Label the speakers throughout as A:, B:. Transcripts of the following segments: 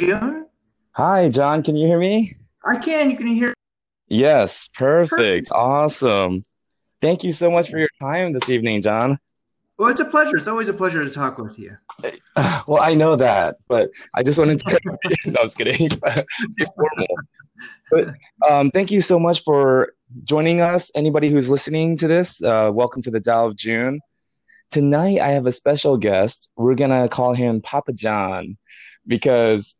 A: June?
B: Hi, John. Can you hear me?
A: I can. You can hear.
B: Yes, perfect.
A: Perfect.
B: Awesome. Thank you so much for your time this evening, John.
A: Well, it's a pleasure. It's always a pleasure to talk with you.
B: Well, I know that, but I just wanted to. no, I was kidding. Formal. But um, thank you so much for joining us. Anybody who's listening to this, uh, welcome to the Dial of June. Tonight, I have a special guest. We're gonna call him Papa John because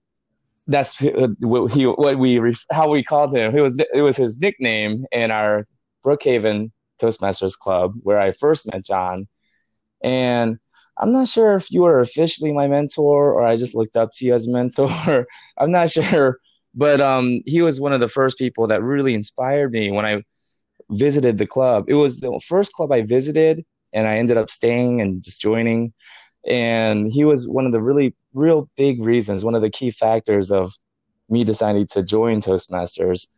B: that's uh, what he what we how we called him. It was it was his nickname in our Brookhaven Toastmasters Club where I first met John, and I'm not sure if you were officially my mentor or I just looked up to you as a mentor. I'm not sure, but um, he was one of the first people that really inspired me when I visited the club. It was the first club I visited, and I ended up staying and just joining. And he was one of the really, real big reasons, one of the key factors of me deciding to join Toastmasters.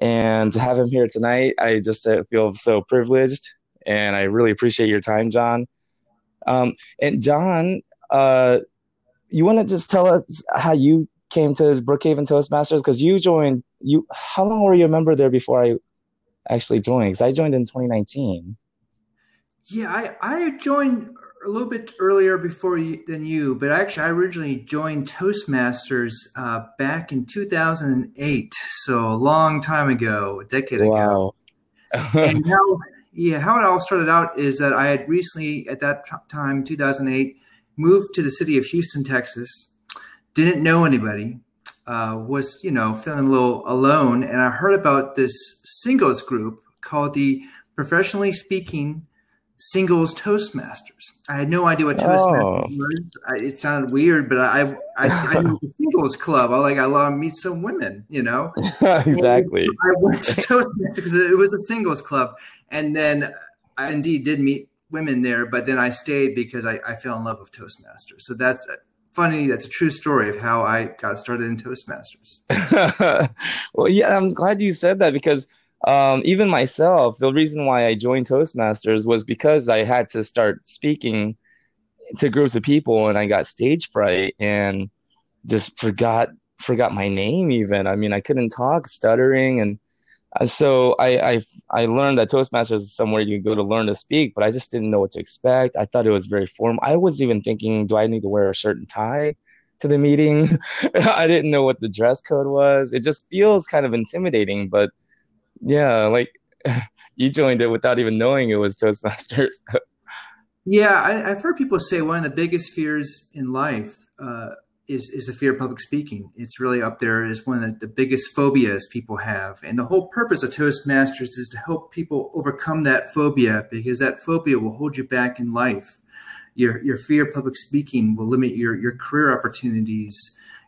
B: And to have him here tonight, I just uh, feel so privileged, and I really appreciate your time, John. Um, and John, uh, you want to just tell us how you came to Brookhaven Toastmasters? Because you joined, you how long were you a member there before I actually joined? Because I joined in 2019.
A: Yeah, I, I joined a little bit earlier before you, than you, but actually, I originally joined Toastmasters uh, back in 2008, so a long time ago, a decade ago.
B: Wow.
A: And how, yeah, how it all started out is that I had recently, at that time, 2008, moved to the city of Houston, Texas. Didn't know anybody. Uh, was you know feeling a little alone, and I heard about this singles group called the Professionally Speaking Singles Toastmasters. I had no idea what
B: Oh,
A: Toastmasters was. I, it sounded weird, but I I, I knew the singles club. I like I love to meet some women, you know. And
B: exactly.
A: I went to Toastmasters because it was a singles club, and then I indeed did meet women there. But then I stayed because I, I fell in love with Toastmasters. So that's uh, funny. That's a true story of how I got started in Toastmasters.
B: Well, yeah, I'm glad you said that because um, even myself, the reason why I joined Toastmasters was because I had to start speaking to groups of people and I got stage fright and just forgot forgot my name even. I mean, I couldn't talk, stuttering, and uh, so I I I learned that Toastmasters is somewhere you go to learn to speak, but I just didn't know what to expect. I thought it was very formal. I was even thinking, do I need to wear a shirt and tie to the meeting? I didn't know what the dress code was. It just feels kind of intimidating, but yeah, like you joined it without even knowing it was Toastmasters.
A: Yeah, I, I've heard people say one of the biggest fears in life uh, is is the fear of public speaking. It's really up there as one of the, the biggest phobias people have, and the whole purpose of Toastmasters is to help people overcome that phobia because that phobia will hold you back in life. Your your fear of public speaking will limit your your career opportunities,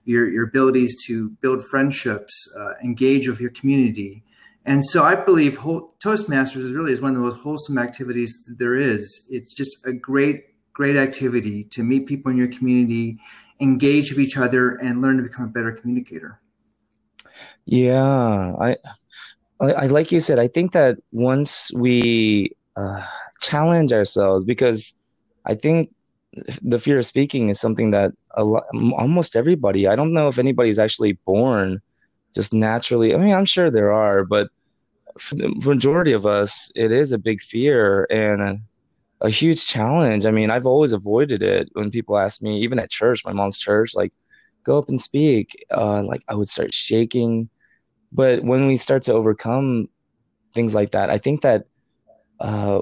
A: your your abilities to build friendships, uh, engage with your community. And so I believe Toastmasters is really is one of the most wholesome activities that there is. It's just a great, great activity to meet people in your community, engage with each other, and learn to become a better communicator.
B: Yeah, I, I, I like you said, I think that once we uh, challenge ourselves, because I think the fear of speaking is something that a lot, almost everybody, I don't know if anybody's actually born just naturally. I mean, I'm sure there are, but for the majority of us, it is a big fear and a, a huge challenge. I mean, I've always avoided it when people ask me, even at church, my mom's church, like, go up and speak. Uh, like, I would start shaking. But when we start to overcome things like that, I think that uh,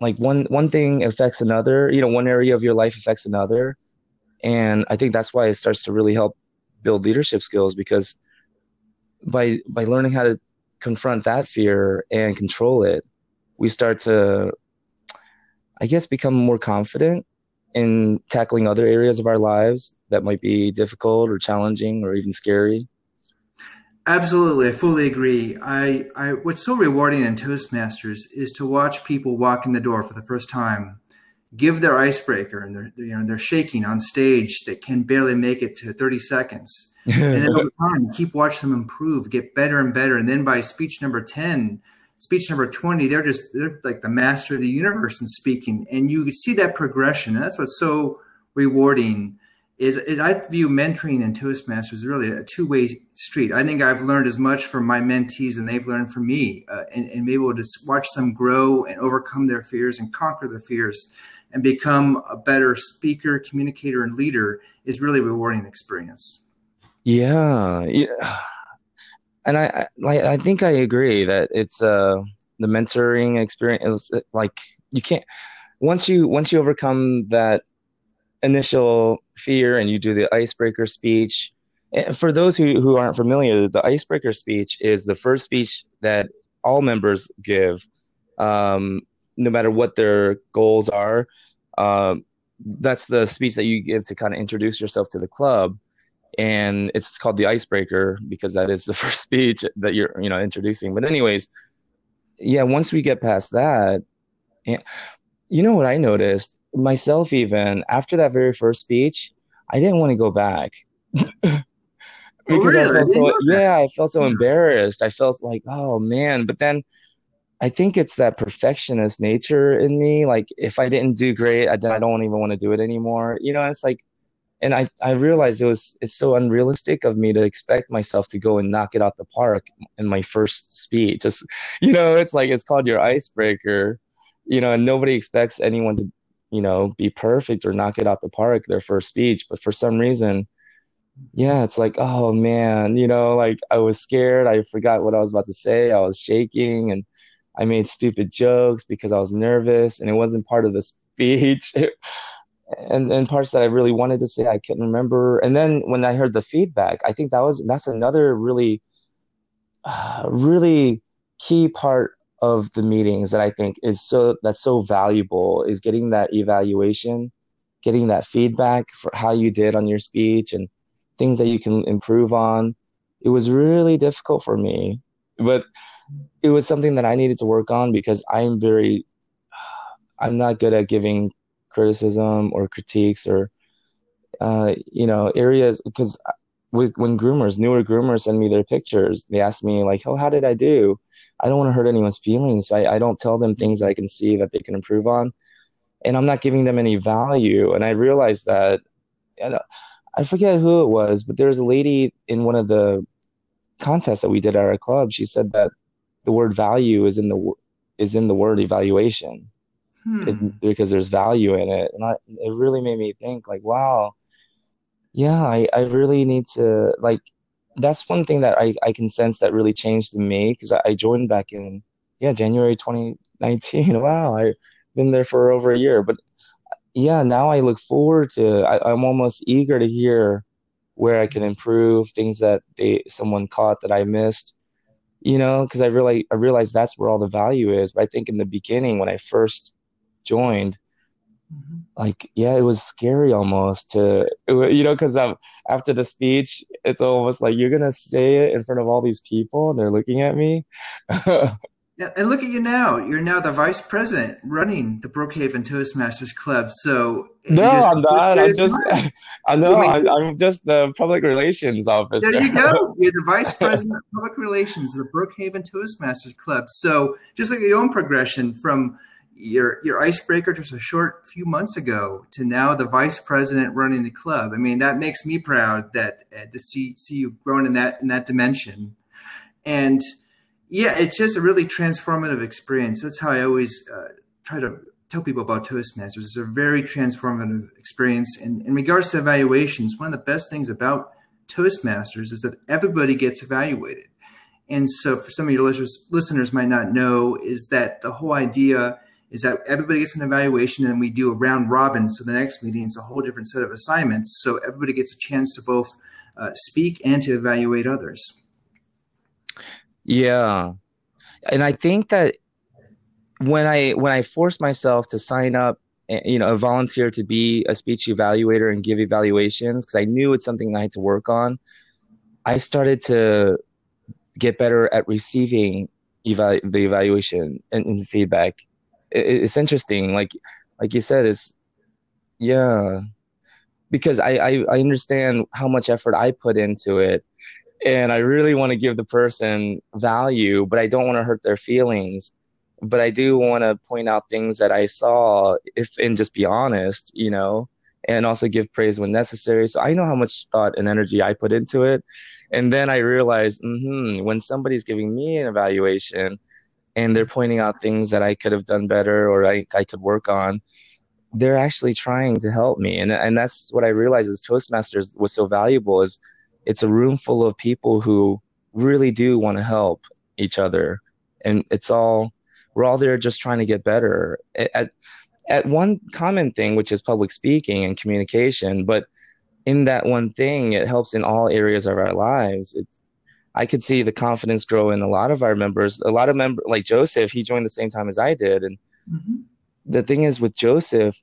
B: like one one thing affects another. You know, one area of your life affects another, and I think that's why it starts to really help build leadership skills because by by learning how to confront that fear and control it, we start to, I guess, become more confident in tackling other areas of our lives that might be difficult or challenging or even scary.
A: Absolutely, I fully agree. I, I what's so rewarding in Toastmasters is to watch people walk in the door for the first time, give their icebreaker, and they're you know they're shaking on stage. They can barely make it to 30 seconds, and then over time, keep watching them improve, get better and better, and then by speech number 10, speech number 20, they're just they're like the master of the universe in speaking, and you see that progression. And that's what's so rewarding is, is I view mentoring and Toastmasters really a two way street. I think I've learned as much from my mentees and they've learned from me, uh, and, and be able to watch them grow and overcome their fears and conquer their fears and become a better speaker, communicator, and leader is really a rewarding experience.
B: Yeah, yeah. and I, I, I think I agree that it's uh the mentoring experience. Like you can't once you once you overcome that initial fear and you do the icebreaker speech. Eh, for those who, who aren't familiar, the icebreaker speech is the first speech that all members give, um, no matter what their goals are. Um, that's the speech that you give to kind of introduce yourself to the club and it's called the icebreaker because that is the first speech that you're you know introducing. But anyways yeah once we get past that you know what i noticed? Myself even after that very first speech i didn't want to go back. Oh, because oh, really? I felt so, yeah i felt so hmm. embarrassed. I felt like oh man. But then i think it's that perfectionist nature in me. Like if i didn't do great then i don't even want to do it anymore. You know it's like and I, I realized it was it's so unrealistic of me to expect myself to go and knock it out the park in my first speech. Just you know, it's like it's called your icebreaker, you know, and nobody expects anyone to, you know, be perfect or knock it out the park their first speech. But for some reason, yeah, it's like, oh man, you know, like I was scared, I forgot what I was about to say, I was shaking and I made stupid jokes because I was nervous and it wasn't part of the speech. And and parts that I really wanted to say I couldn't remember. And then when I heard the feedback, I think that was that's another really, uh, really key part of the meetings that I think is so that's so valuable is getting that evaluation, getting that feedback for how you did on your speech and things that you can improve on. It was really difficult for me, but it was something that I needed to work on because I'm very I'm not good at giving criticism or critiques or uh, you know areas because with when groomers newer groomers send me their pictures they ask me like oh how did i do? I don't want to hurt anyone's feelings. I, I don't tell them things i can see that they can improve on and i'm not giving them any value. And i realized that and i forget who it was but there was a lady in one of the contests that we did at our club. She said that the word value is in the is in the word evaluation hmm. it, because there's value in it. And I, it really made me think like, wow, yeah, I, I really need to like, that's one thing that I, I can sense that really changed in me because I, I joined back in, yeah, January 2019. wow. I've been there for over a year, but yeah, now I look forward to, I, I'm almost eager to hear where I can improve things that they, someone caught that I missed you know, because I really I realized that's where all the value is. But I think in the beginning, when I first joined mm-hmm. like yeah it was scary almost to you know because um, after the speech it's almost like you're gonna say it in front of all these people and they're looking at me
A: Yeah, and look at you now. You're now the vice president running the Brookhaven Toastmasters Club. So
B: no, I'm not. I'm just. I know. I'm, I'm, just the public relations officer.
A: There you go. You're the vice president of public relations of the Brookhaven Toastmasters Club. So just like your own progression from your your icebreaker just a short few months ago to now the vice president running the club. I mean, that makes me proud that uh, to see see you grown in that in that dimension. And yeah, it's just a really transformative experience. That's how I always uh, try to tell people about Toastmasters. It's a very transformative experience. And in regards to evaluations, one of the best things about Toastmasters is that everybody gets evaluated. And so, for some of your listeners might not know, is that the whole idea is that everybody gets an evaluation and we do a round robin. So the next meeting is a whole different set of assignments. So everybody gets a chance to both uh, speak and to evaluate others.
B: Yeah. And I think that when I when I forced myself to sign up eh, you know, a volunteer to be a speech evaluator and give evaluations because I knew it's something I had to work on. I started to get better at receiving eva- the evaluation and, and feedback it's interesting like like you said it's yeah because I, I i understand how much effort i put into it and i really want to give the person value but i don't want to hurt their feelings but i do want to point out things that i saw if and just be honest you know and also give praise when necessary. So I know how much thought and energy I put into it. And then I realized mm-hmm, when somebody's giving me an evaluation and they're pointing out things that I could have done better or I, I could work on, they're actually trying to help me. And, and that's what I realized is Toastmasters was so valuable is it's a room full of people who really do want to help each other. And it's all, we're all there just trying to get better. At, at one common thing, which is public speaking and communication. But in that one thing, it helps in all areas of our lives. It's, I could see the confidence grow in a lot of our members. A lot of members, like Joseph, he joined the same time as I did. And mm-hmm. the thing is with Joseph,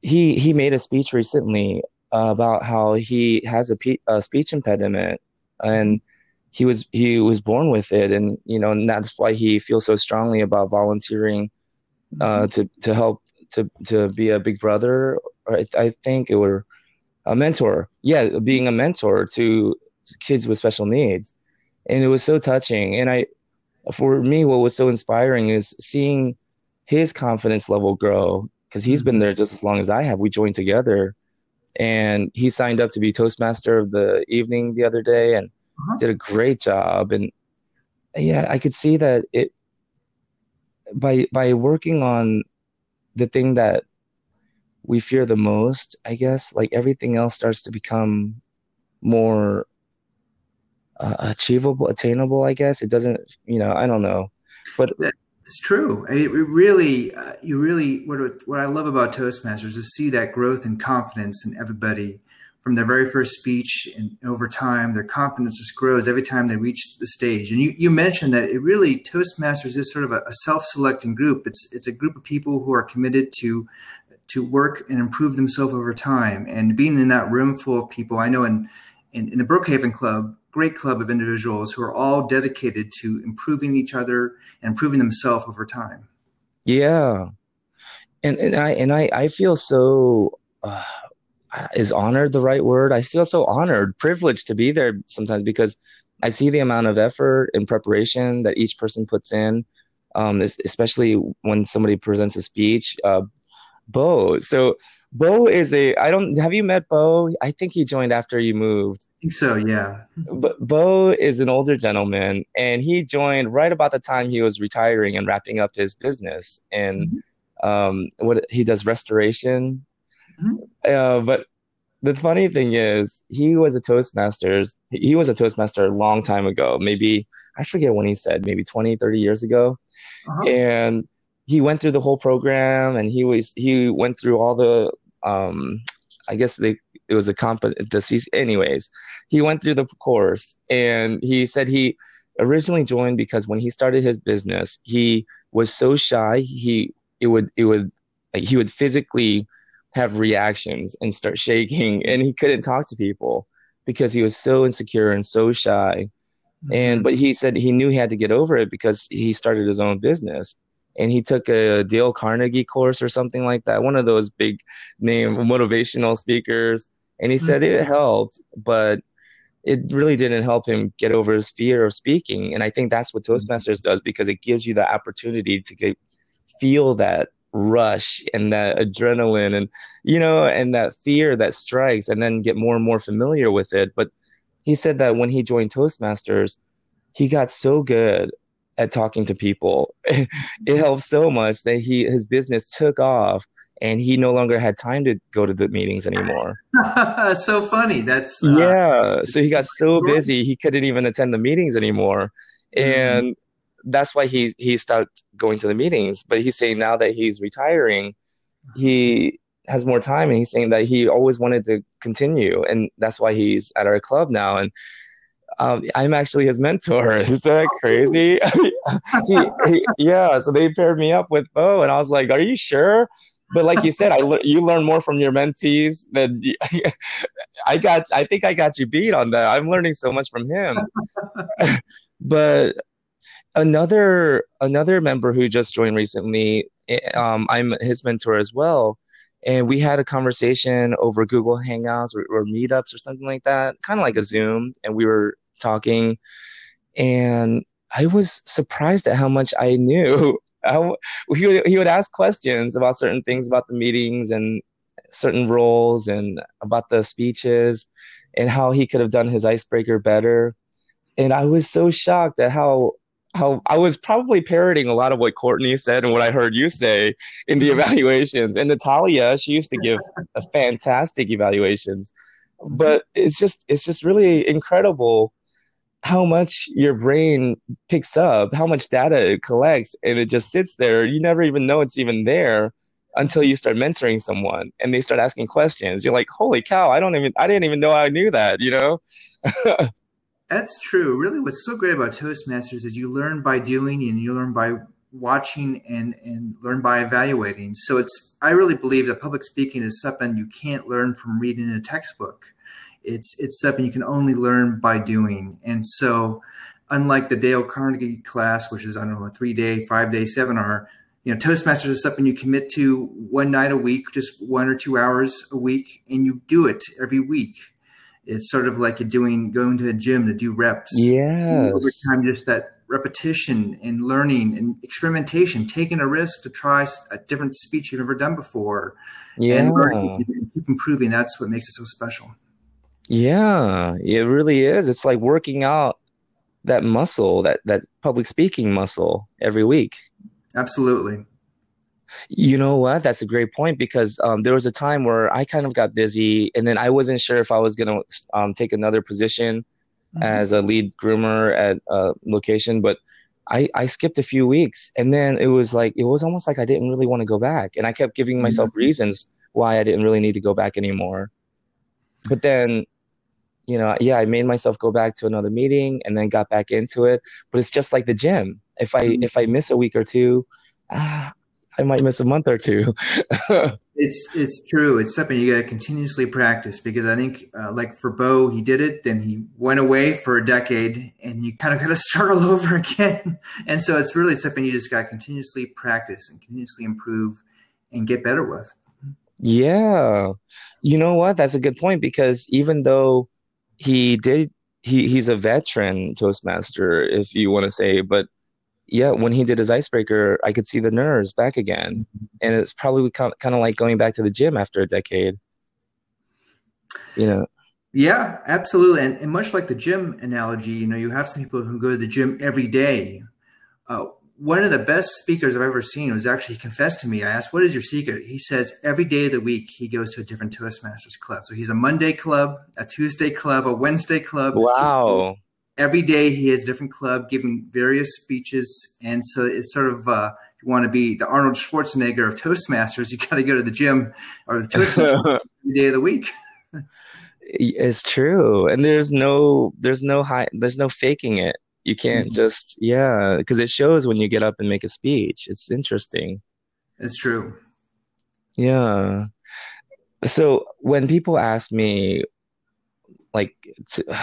B: he he made a speech recently uh, about how he has a, pe- a speech impediment, and he was he was born with it, and you know, and that's why he feels so strongly about volunteering uh, mm-hmm. to to help to to be a big brother. I, I think it were a mentor. Yeah, being a mentor to, to kids with special needs, and it was so touching. And I, for me, what was so inspiring is seeing his confidence level grow because he's been mm-hmm. there just as long as I have. We joined together, and he signed up to be Toastmaster of the evening the other day, and uh-huh. did a great job. And yeah, I could see that it by by working on the thing that we fear the most, I guess, like everything else starts to become more uh, achievable, attainable. I guess it doesn't, you know, I don't know, but
A: it's true. It really, uh, you really, what what I love about Toastmasters is see that growth and confidence in everybody from their very first speech and over time their confidence just grows every time they reach the stage and you, you mentioned that it really toastmasters is sort of a, a, self-selecting group it's it's a group of people who are committed to to work and improve themselves over time and being in that room full of people i know in in, in the brookhaven club great club of individuals who are all dedicated to improving each other and improving themselves over time
B: yeah and, and i and i i feel so uh, is honored the right word? I feel so honored, privileged to be there sometimes because I see the amount of effort and preparation that each person puts in, um, especially when somebody presents a speech. Uh, Bo, so Bo is a. I don't. Have you met Bo? I think he joined after you moved.
A: I think so. Yeah.
B: But Bo is an older gentleman, and he joined right about the time he was retiring and wrapping up his business. And mm-hmm. um, what he does restoration Mm-hmm. Uh, but the funny thing is, he was a Toastmasters. He was a Toastmaster a long time ago. Maybe, I forget when he said, maybe 20, 30 years ago. Uh-huh. And he went through the whole program and he was, he went through all the, um, I guess they, it was a comp, the CC, anyways, he went through the course and he said he originally joined because when he started his business, he was so shy. He, it would, it would, like, he would physically have reactions and start shaking and he couldn't talk to people because he was so insecure and so shy and mm-hmm. but he said he knew he had to get over it because he started his own business and he took a Dale Carnegie course or something like that one of those big name motivational speakers and he said it mm-hmm. helped but it really didn't help him get over his fear of speaking and i think that's what mm-hmm. toastmasters does because it gives you the opportunity to get, feel that rush and that adrenaline and you know and that fear that strikes and then get more and more familiar with it but he said that when he joined toastmasters he got so good at talking to people. It helped so much that he his business took off and he no longer had time to go to the meetings anymore.
A: So funny. That's
B: uh, yeah. So he got so busy he couldn't even attend the meetings anymore. Mm-hmm. and that's why he he stopped going to the meetings. But he's saying now that he's retiring, he has more time, and he's saying that he always wanted to continue, and that's why he's at our club now. And um, I'm actually his mentor. Is that crazy? he, he, yeah. So they paired me up with Bo, and I was like, "Are you sure?" But like you said, I le- you learn more from your mentees than I got. I think I got you beat on that. I'm learning so much from him. but another another member who just joined recently eh, um, i'm his mentor as well and we had a conversation over google hangouts or, or meetups or something like that kind of like a zoom and we were talking and i was surprised at how much i knew I, he, would, he would ask questions about certain things about the meetings and certain roles and about the speeches and how he could have done his icebreaker better. And I was so shocked at how how I was probably parroting a lot of what Courtney said and what I heard you say in the mm-hmm. evaluations. And Natalia, she used to give a fantastic evaluations. But it's just it's just really incredible how much your brain picks up, how much data it collects, and it just sits there. You never even know it's even there until you start mentoring someone and they start asking questions. You're like, holy cow, I don't even I didn't even know I knew that, you know?
A: That's true. Really, what's so great about Toastmasters is you learn by doing and you learn by watching and, and learn by evaluating. So it's I really believe that public speaking is something you can't learn from reading a textbook. It's it's something you can only learn by doing. And so unlike the Dale Carnegie class, which is I don't know, a three day, five day seminar, you know, Toastmasters is something you commit to one night a week, just one or two hours a week, and you do it every week it's sort of like you're doing going to the gym to do reps.
B: Yeah.
A: Over time, just that repetition and learning and experimentation, taking a risk to try a different speech you've never done before.
B: Yeah.
A: And, and keep improving. That's what makes it so special.
B: Yeah, it really is. It's like working out that muscle, that that public speaking muscle every week.
A: Absolutely.
B: You know what? That's a great point because um, there was a time where I kind of got busy, and then I wasn't sure if I was going to um, take another position mm-hmm. as a lead groomer at a location, but I, I skipped a few weeks, and then it was like it was almost like I didn't really want to go back, and I kept giving myself mm-hmm. reasons why I didn't really need to go back anymore. But then, you know, yeah, I made myself go back to another meeting, and then got back into it. But it's just like the gym. If I mm-hmm. if I miss a week or two, ah, I might miss a month or two.
A: it's it's true. It's something you got to continuously practice because I think, uh, like for Bo, he did it, then he went away for a decade, and you kind of got to start all over again. And so it's really something you just got to continuously practice and continuously improve and get better with.
B: Yeah, you know what? That's a good point because even though he did, he he's a veteran Toastmaster, if you want to say, but yeah, when he did his icebreaker, I could see the nerves back again, and it's probably kind of like going back to the gym after a decade. You know.
A: Yeah, absolutely, and, and much like the gym analogy, you know, you have some people who go to the gym every day. Uh, one of the best speakers I've ever seen was actually he confessed to me. I asked, "What is your secret?" He says every day of the week he goes to a different Toastmasters club. So he's a Monday club, a Tuesday club, a Wednesday club.
B: Wow
A: every day he has a different club giving various speeches and so it's sort of uh, you want to be the arnold schwarzenegger of toastmasters you got to go to the gym or the toastmasters every day of the week
B: it's true and there's no there's no high there's no faking it you can't mm-hmm. just yeah because it shows when you get up and make a speech. It's interesting.
A: It's true.
B: Yeah. So when people ask me like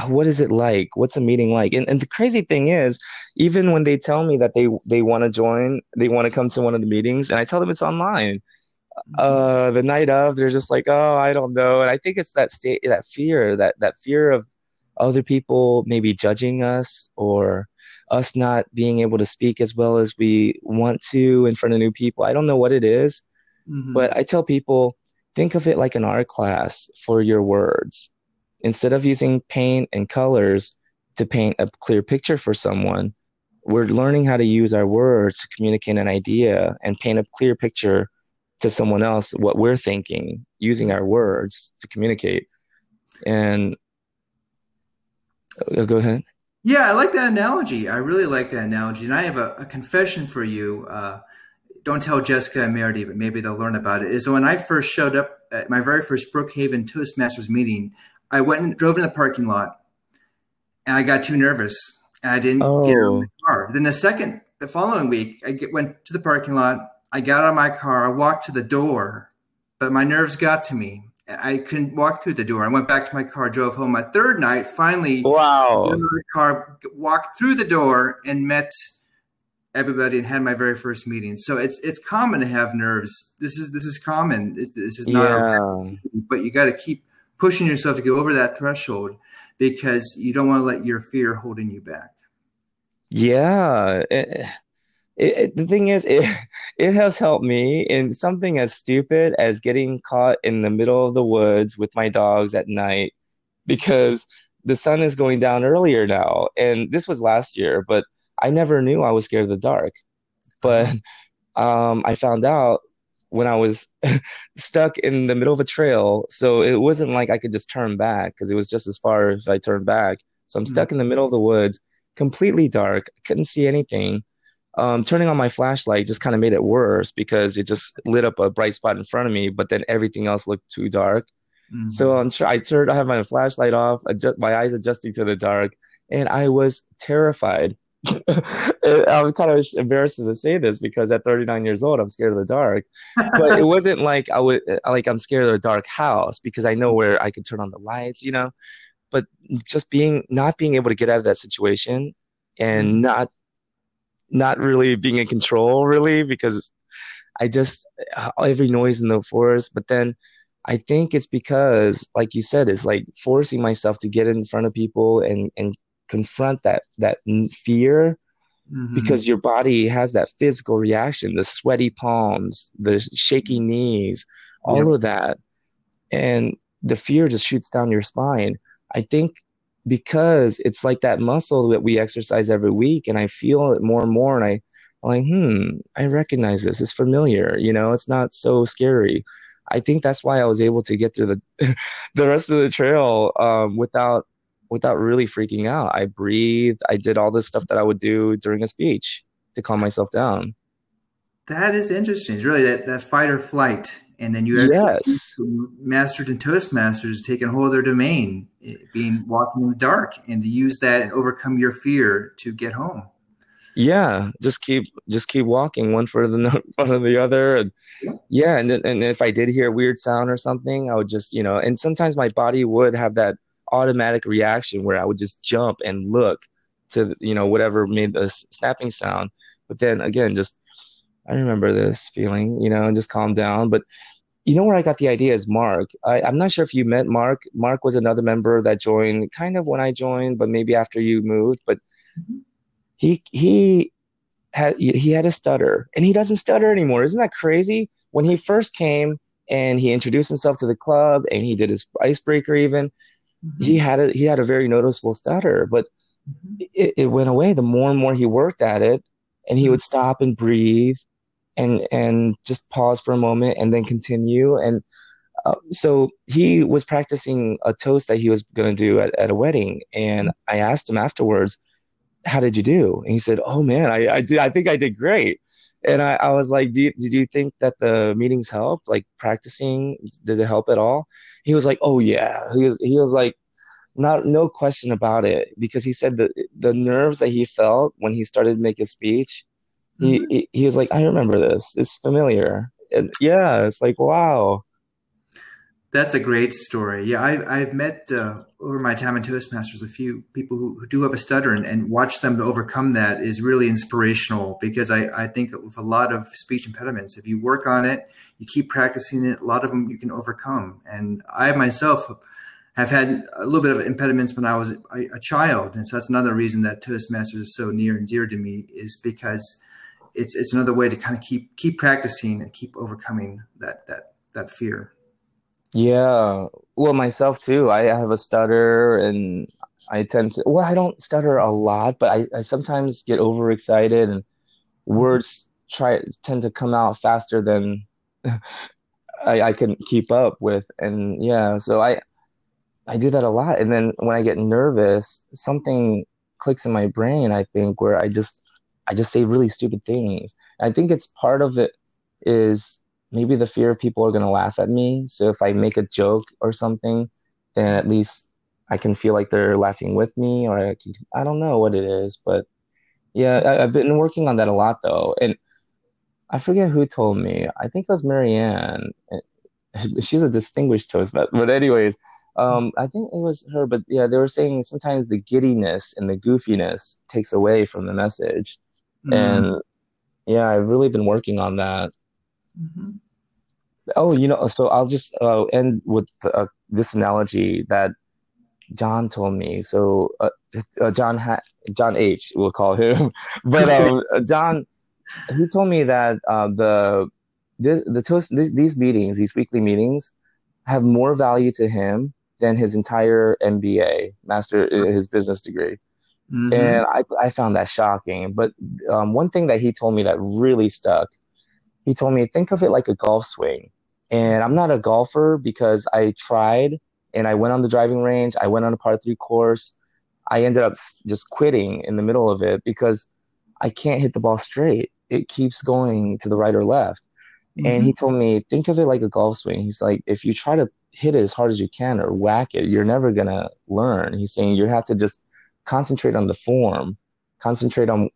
B: what is it like? What's a meeting like? And, and the crazy thing is even when they tell me that they they want to join they want to come to one of the meetings and i tell them it's online mm-hmm. uh the night of they're just like oh i don't know. And i think it's that state that fear that that fear of other people maybe judging us or us not being able to speak as well as we want to in front of new people i don't know what it is, mm-hmm. but i tell people think of it like an art class for your words instead of using paint and colors to paint a clear picture for someone, we're learning how to use our words to communicate an idea and paint a clear picture to someone else what we're thinking using our words to communicate. And go ahead.
A: Yeah, I like that analogy. I really like that analogy. And I have a, a confession for you. Uh, don't tell Jessica and Meredith, but maybe they'll learn about it. Is when I first showed up at my very first Brookhaven Toastmasters meeting, I went and drove in the parking lot, and I got too nervous, and I didn't oh. get out of my car. Then the second, the following week, I get, went to the parking lot. I got out of my car. I walked to the door, but my nerves got to me. I couldn't walk through the door. I went back to my car, drove home. My third night, finally,
B: wow,
A: car, walked through the door and met everybody and had my very first meeting. So it's it's common to have nerves. This is this is common. This, this is not, yeah. but you got to keep pushing yourself to go over that threshold because you don't want to let your fear holding you back.
B: Yeah. Eh, it, it, the thing is, it it has helped me in something as stupid as getting caught in the middle of the woods with my dogs at night because the sun is going down earlier now. And this was last year, but I never knew I was scared of the dark. But um, I found out when I was stuck in the middle of a trail. So it wasn't like I could just turn back because it was just as far as I turned back. So I'm stuck mm-hmm. in the middle of the woods, completely dark. Couldn't see anything. Um, turning on my flashlight just kind of made it worse because it just lit up a bright spot in front of me, but then everything else looked too dark. Mm-hmm. So I'm tr- I turned, I have my flashlight off, adjust, my eyes adjusting to the dark, and I was terrified. I'm kind of embarrassed to say this because at 39 years old, I'm scared of the dark. But it wasn't like I would like I'm scared of a dark house because I know where I can turn on the lights, you know. But just being not being able to get out of that situation and mm-hmm. not not really being in control really because I just every noise in the forest. But then I think it's because, like you said, it's like forcing myself to get in front of people and and confront that that fear mm-hmm. because your body has that physical reaction the sweaty palms the shaky knees all yep. of that and the fear just shoots down your spine i think because it's like that muscle that we exercise every week and i feel it more and more and i like hmm i recognize this it's familiar you know it's not so scary i think that's why i was able to get through the the rest of the trail um, without without really freaking out. I breathed. I did all the stuff that I would do during a speech to calm myself down.
A: That is interesting. It's really that, that fight or flight. And then you
B: yes.
A: mastered and Toastmasters taking hold of their domain, eh, being walking in the dark, and to use that and overcome your fear to get home.
B: Yeah, just keep just keep walking one for the one of the other, and yeah, and and if I did hear a weird sound or something, I would just you know, and sometimes my body would have that automatic reaction where I would just jump and look to you know whatever made the snapping sound. But then again, just I remember this feeling, you know, and just calm down. But you know where I got the idea is Mark. I, am not sure if you met Mark. Mark was another member that joined kind of when I joined, but maybe after you moved. But mm-hmm. he he had he had a stutter, and he doesn't stutter anymore. Isn't that crazy? When he first came and he introduced himself to the club, and he did his icebreaker even mm-hmm. he had a he had a very noticeable stutter, but mm-hmm. it, it went away the more and more he worked at it, and he mm-hmm. would stop and breathe, and and just pause for a moment and then continue and. Uh, so he was practicing a toast that he was going to do at, at a wedding and i asked him afterwards how did you do and he said oh man i, I did i think i did great and I, I was like, did, did you think that the meetings helped? Like practicing, did it help at all? he was like, "Oh yeah." He was he was like, not no question about it because he said that the nerves that he felt when he started to make his speech. He, he he was like, "I remember this. It's familiar." And yeah, it's like wow.
A: That's a great story. Yeah, I, I've met uh, over my time in Toastmasters a few people who, who do have a stutter, and, and watch them to overcome that is really inspirational because I, I think with a lot of speech impediments, if you work on it, you keep practicing it, a lot of them you can overcome. And I myself have had a little bit of impediments when I was a, a child, and so that's another reason that Toastmasters is so near and dear to me is because it's it's another way to kind of keep keep practicing and keep overcoming that that that fear.
B: Yeah. Well, myself too. I have a stutter and I tend to, well, I don't stutter a lot, but I, I sometimes get overexcited and words try tend to come out faster than I, I can keep up with. And yeah, so I, I do that a lot. And then when I get nervous, something clicks in my brain, I think, where I just, I just say really stupid things. I think it's part of it is maybe the fear of people are going to laugh at me. So if I make a joke or something, then at least I can feel like they're laughing with me, or I, can, I don't know what it is, but yeah, I, have been working on that a lot though, and I forget who told me. I think it was Marianne. She's a distinguished toast, but but anyways, um, I think it was her. But yeah, they were saying sometimes the giddiness and the goofiness takes away from the message, mm-hmm. and yeah, I've really been working on that. Mm-hmm. Oh, you know, so I'll just uh, end with uh, this analogy that John told me. So uh, uh John ha- John H. We'll call him, but um, John he told me that uh, the the, the toast these meetings, these weekly meetings, have more value to him than his entire MBA, master his business degree. Mm-hmm. And I, I found that shocking. But um, one thing that he told me that really stuck, he told me, think of it like a golf swing. And I'm not a golfer because I tried and I went on the driving range, I went on a par three course. I ended up just quitting in the middle of it because I can't hit the ball straight. It keeps going to the right or left. Mm-hmm. And he told me, think of it like a golf swing. He's like, if you try to hit it as hard as you can or whack it, you're never gonna learn. He's saying you have to just concentrate on the form, concentrate on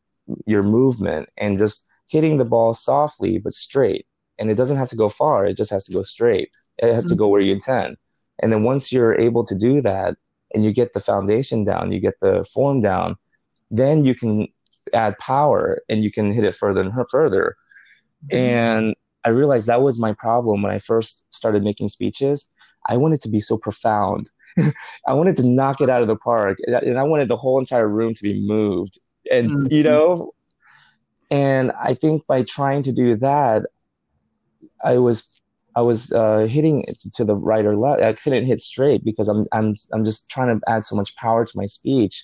B: your movement, and just hitting the ball softly but straight. And it doesn't have to go far, it just has to go straight. It has mm-hmm. to go where you intend. And then once you're able to do that and you get the foundation down, you get the form down, then you can add power and you can hit it further and further. Mm-hmm. And I realized that was my problem when I first started making speeches. I wanted to be so profound. I wanted to knock it out of the park, and I wanted the whole entire room to be moved. And mm-hmm. you know, and I think by trying to do that, I was I was uh, hitting to the right or left. I couldn't hit straight because I'm I'm I'm just trying to add so much power to my speech,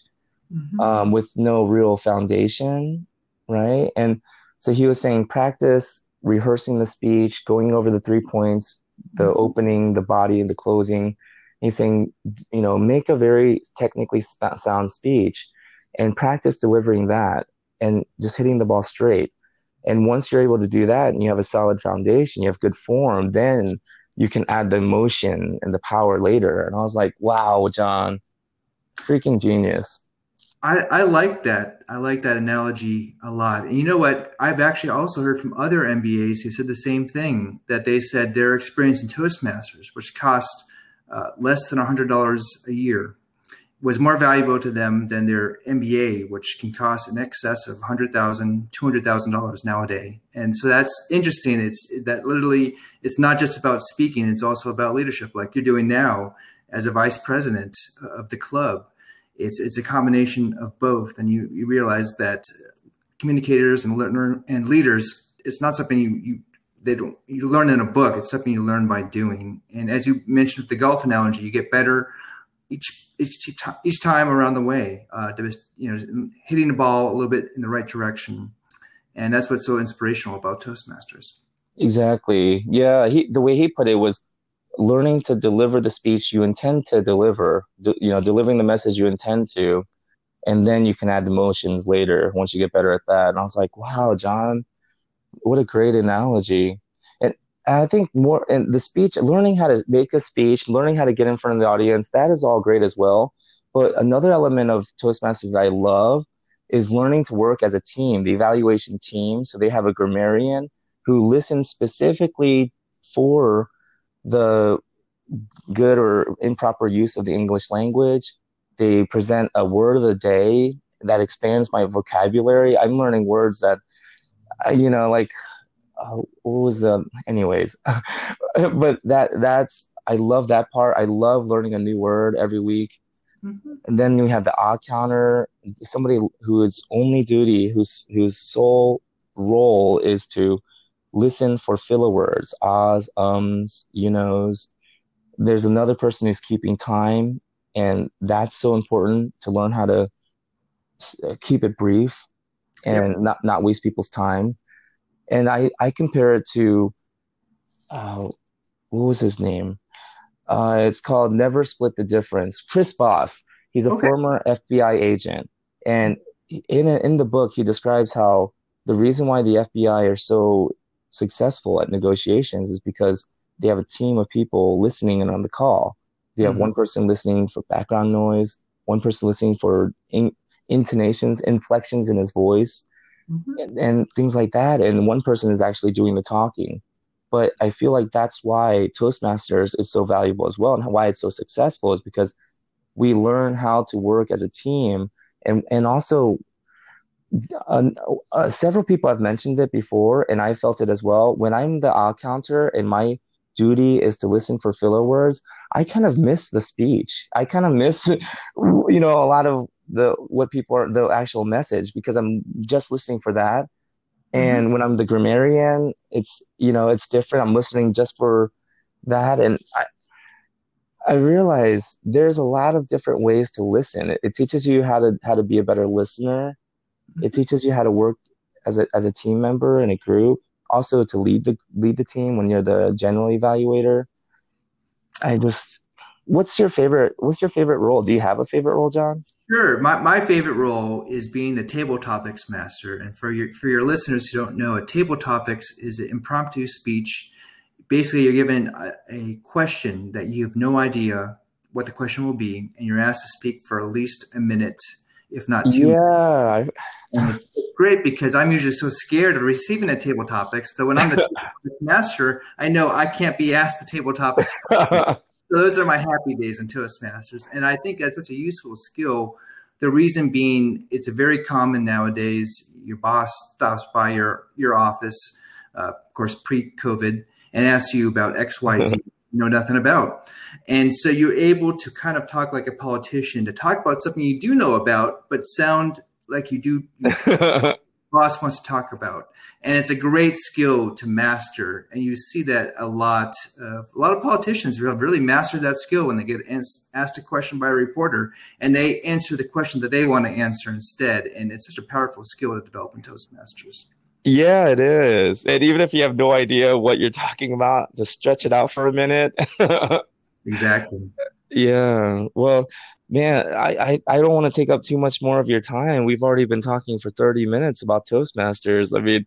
B: mm-hmm. um, with no real foundation, right? And so he was saying practice rehearsing the speech, going over the three points, the mm-hmm. opening, the body, and the closing. He's saying, you know, make a very technically sound speech and practice delivering that and just hitting the ball straight. And once you're able to do that and you have a solid foundation, you have good form, then you can add the emotion and the power later. And I was like, wow, John, freaking genius.
A: I, I like that. I like that analogy a lot. And you know what? I've actually also heard from other MBAs who said the same thing that they said their experience in Toastmasters, which cost uh, less than $100 a year, was more valuable to them than their MBA, which can cost in excess of $100,000, $200,000 nowadays. And so that's interesting. It's that literally, it's not just about speaking, it's also about leadership, like you're doing now as a vice president of the club it's it's a combination of both, and you you realize that communicators and learner and leaders, it's not something you you they don't you learn in a book. It's something you learn by doing. And as you mentioned with the golf analogy, you get better each each each time around the way. Uh, to you know hitting the ball a little bit in the right direction, and that's what's so inspirational about Toastmasters.
B: Exactly. Yeah. He the way he put it was learning to deliver the speech you intend to deliver, you know, delivering the message you intend to, and then you can add emotions later once you get better at that. And I was like, wow, John, what a great analogy. And I think more and the speech, learning how to make a speech, learning how to get in front of the audience, that is all great as well. But another element of Toastmasters that I love is learning to work as a team, the evaluation team. So they have a grammarian who listens specifically for the good or improper use of the English language. They present a word of the day that expands my vocabulary. I'm learning words that, you know, like uh, what was the, anyways, but that that's I love that part. I love learning a new word every week. Mm-hmm. And then we have the odd counter, somebody whose only duty, whose whose sole role is to listen for filler words, ahs, ums, you knows. There's another person who's keeping time, and that's so important to learn how to uh, keep it brief and yep. not not waste people's time. And I I compare it to, uh, what was his name? Uh, it's called Never Split the Difference. Chris Voss. He's a okay. former FBI agent, and in in the book he describes how the reason why the FBI are so successful at negotiations is because they have a team of people listening and on the call. They have mm-hmm. one person listening for background noise, one person listening for in- intonations, inflections in his voice, mm-hmm. and, and things like that. And one person is actually doing the talking. But I feel like that's why Toastmasters is so valuable as well, and why it's so successful is because we learn how to work as a team and and also uh, uh, several people have mentioned it before, and I felt it as well. When I'm the odd counter and my duty is to listen for filler words, I kind of miss the speech. I kind of miss, you know, a lot of the what people are the actual message because I'm just listening for that. And mm-hmm. when I'm the grammarian, it's you know it's different. I'm listening just for that, and I I realize there's a lot of different ways to listen. It, it teaches you how to how to be a better listener. It mm-hmm. teaches you how to work as a as a team member in a group. Also to lead the lead the team when you're the general evaluator. I just what's your favorite what's your favorite role? Do you have a favorite role, John?
A: Sure. My, my favorite role is being the table topics master. And for your for your listeners who don't know, a table topics is an impromptu speech. Basically, you're given a, a question that you have no idea what the question will be, and you're asked to speak for at least a minute, if not two.
B: Yeah.
A: it's great because I'm usually so scared of receiving a table topics. So when I'm the master, I know I can't be asked the table topics. So those are my happy days in Toastmasters. And I think that's such a useful skill. The reason being, it's very common nowadays. Your boss stops by your, your office, uh, of course, pre COVID, and asks you about XYZ. you know nothing about. And so you're able to kind of talk like a politician, to talk about something you do know about, but sound like you do boss wants to talk about. And it's a great skill to master. And you see that a lot of a lot of politicians have really mastered that skill when they get asked a question by a reporter and they answer the question that they want to answer instead. And it's such a powerful skill to develop in toastmasters.
B: Yeah it is. And even if you have no idea what you're talking about just stretch it out for a minute.
A: Exactly.
B: Yeah. Well man, I, I, I don't want to take up too much more of your time. We've already been talking for 30 minutes about Toastmasters. I mean,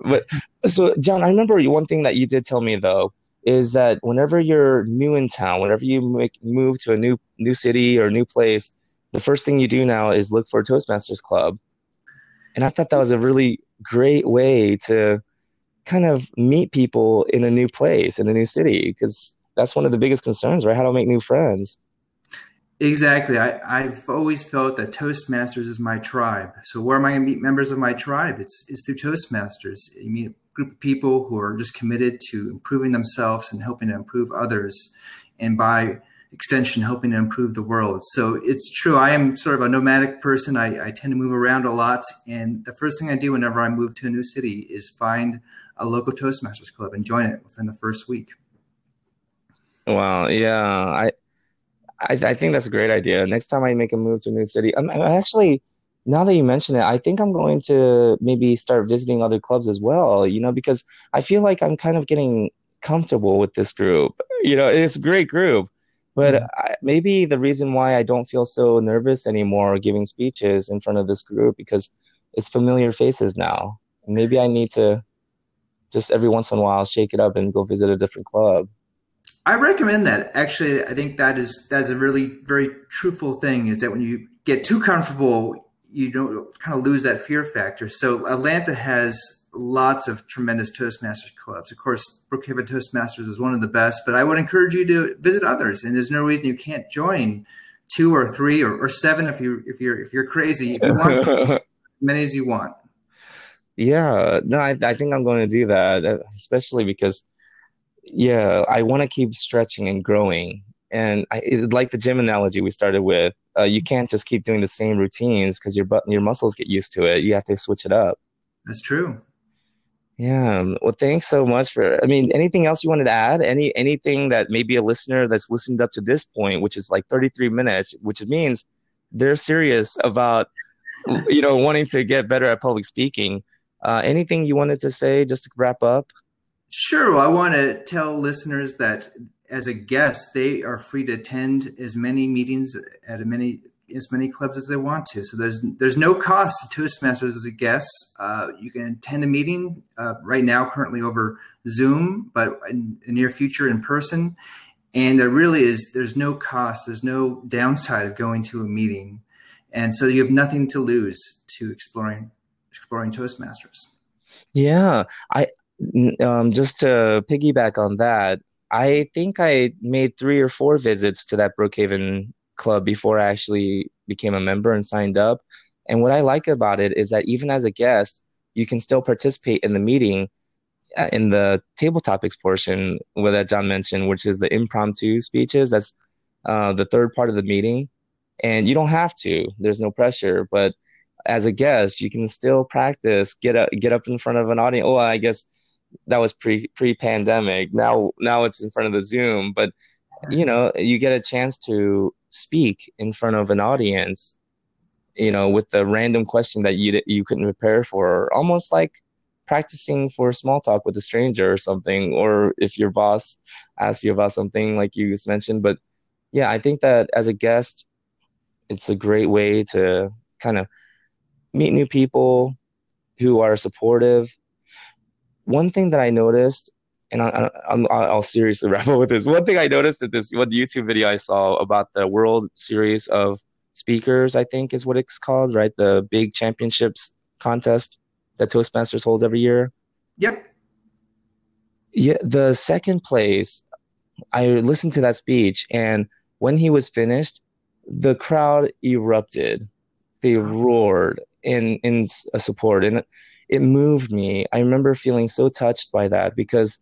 B: but so John, I remember one thing that you did tell me though is that whenever you're new in town, whenever you make, move to a new new city or new place, the first thing you do now is look for a Toastmasters club. And I thought that was a really great way to kind of meet people in a new place in a new city because that's one of the biggest concerns, right? How to make new friends.
A: Exactly. I, have always felt that Toastmasters is my tribe. So where am I going to meet members of my tribe? It's, it's through Toastmasters. You meet a group of people who are just committed to improving themselves and helping to improve others. And by extension, helping to improve the world. So it's true. I am sort of a nomadic person. I, I tend to move around a lot. And the first thing I do whenever I move to a new city is find a local Toastmasters club and join it within the first week.
B: Wow. Yeah. I, I, I, think that's a great idea. Next time I make a move to a new city, I'm, I'm, actually now that you mention it, I think I'm going to maybe start visiting other clubs as well. You know, because I feel like I'm kind of getting comfortable with this group. You know, it's a great group, but mm-hmm. I, maybe the reason why I don't feel so nervous anymore giving speeches in front of this group because it's familiar faces now. Maybe I need to just every once in a while shake it up and go visit a different club.
A: I recommend that. Actually, I think that is that's a really very truthful thing. Is that when you get too comfortable, you don't kind of lose that fear factor. So Atlanta has lots of tremendous Toastmasters clubs. Of course, Brookhaven Toastmasters is one of the best, but I would encourage you to visit others. And there's no reason you can't join two or three or, or seven if you if you're if you're crazy. If you want as many as you want.
B: Yeah, no, I, I think I'm going to do that, especially because yeah, I want to keep stretching and growing. And I, it, like the gym analogy we started with, uh, you can't just keep doing the same routines because your your muscles get used to it. You have to switch it up.
A: That's true.
B: Yeah. Well, thanks so much for. I mean, anything else you wanted to add? Any anything that maybe a listener that's listened up to this point, which is like 33 minutes, which means they're serious about, you know, wanting to get better at public speaking. Uh, anything you wanted to say just to wrap up?
A: Sure. Well, I want to tell listeners that as a guest, they are free to attend as many meetings at as many as many clubs as they want to. So there's there's no cost to Toastmasters as a guest. Uh, you can attend a meeting uh, right now, currently over Zoom, but in the near future in person. And there really is there's no cost, there's no downside of going to a meeting, and so you have nothing to lose to exploring exploring Toastmasters.
B: Yeah, I um, just to piggyback on that, I think I made three or four visits to that Brookhaven club before I actually became a member and signed up. And what I like about it is that even as a guest, you can still participate in the meeting uh, in the table topics portion where that John mentioned, which is the impromptu speeches. That's uh, the third part of the meeting. And you don't have to, there's no pressure. But as a guest, you can still practice, get up, get up in front of an audience. Oh, I guess that was pre pre pandemic. Now now it's in front of the Zoom, but you know you get a chance to speak in front of an audience. You know, with a random question that you you couldn't prepare for, almost like practicing for small talk with a stranger or something, or if your boss asks you about something like you just mentioned. But yeah, I think that as a guest, it's a great way to kind of meet new people who are supportive. One thing that I noticed, and I, will seriously wrap up with this. One thing I noticed at this one YouTube video I saw about the World Series of Speakers, I think is what it's called, right? The big championships contest that Toastmasters holds every year.
A: Yep.
B: Yeah, the second place, I listened to that speech, and when he was finished, the crowd erupted. They roared in in support, and it moved me. I remember feeling so touched by that because,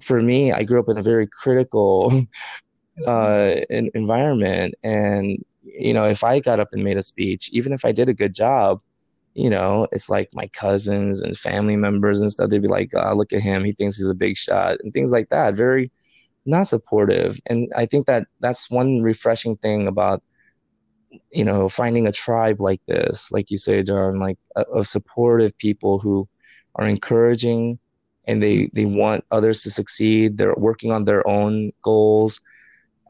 B: for me, I grew up in a very critical uh, environment, and you know, if I got up and made a speech, even if I did a good job, you know, it's like my cousins and family members and stuff. They'd be like, oh, "Look at him! He thinks he's a big shot," and things like that. Very not supportive. And I think that that's one refreshing thing about you know finding a tribe like this, like you say, John, like of supportive people who are encouraging and they they want others to succeed. They're working on their own goals.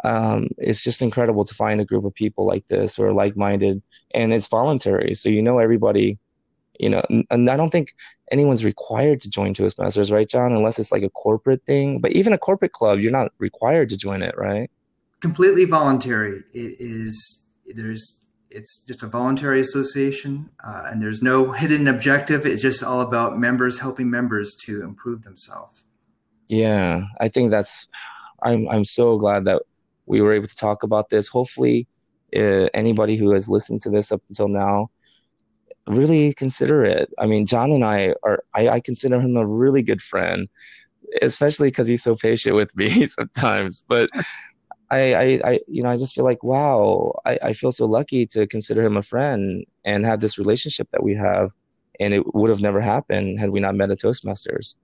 B: Um, it's just incredible to find a group of people like this or like-minded and it's voluntary so you know everybody you know and i don't think anyone's required to join toastmasters right john unless it's like a corporate thing but even a corporate club you're not required to join it right
A: completely voluntary it is there's it's just a voluntary association uh, and there's no hidden objective it's just all about members helping members to improve themselves
B: yeah i think that's i'm i'm so glad that we were able to talk about this hopefully uh, anybody who has listened to this up until now really consider it. I mean, John and I are, I, I consider him a really good friend, especially because he's so patient with me sometimes. But I, I, I, you know, I just feel like, wow, I, I feel so lucky to consider him a friend and have this relationship that we have. And it would have never happened had we not met at Toastmasters.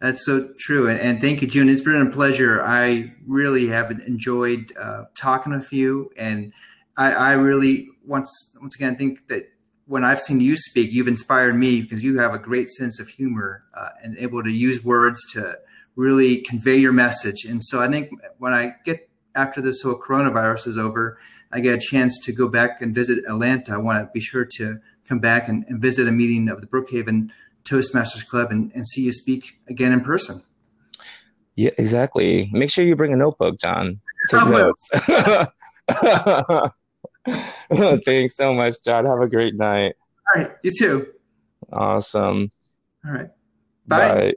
A: That's so true. And, and, thank you, June. It's been a pleasure. I really have enjoyed uh, talking with you. And I, I, really, once, once again, think that when I've seen you speak, you've inspired me because you have a great sense of humor uh, and able to use words to really convey your message. And so I think when I get after this whole coronavirus is over, I get a chance to go back and visit Atlanta. I want to be sure to come back and, and visit a meeting of the Brookhaven Toastmasters Club and, and see you speak again in person.
B: Yeah, exactly. Make sure you bring a notebook, John. Take notes. Thanks so much, John. Have a great night.
A: All right. You too.
B: Awesome.
A: All right. Bye. Bye.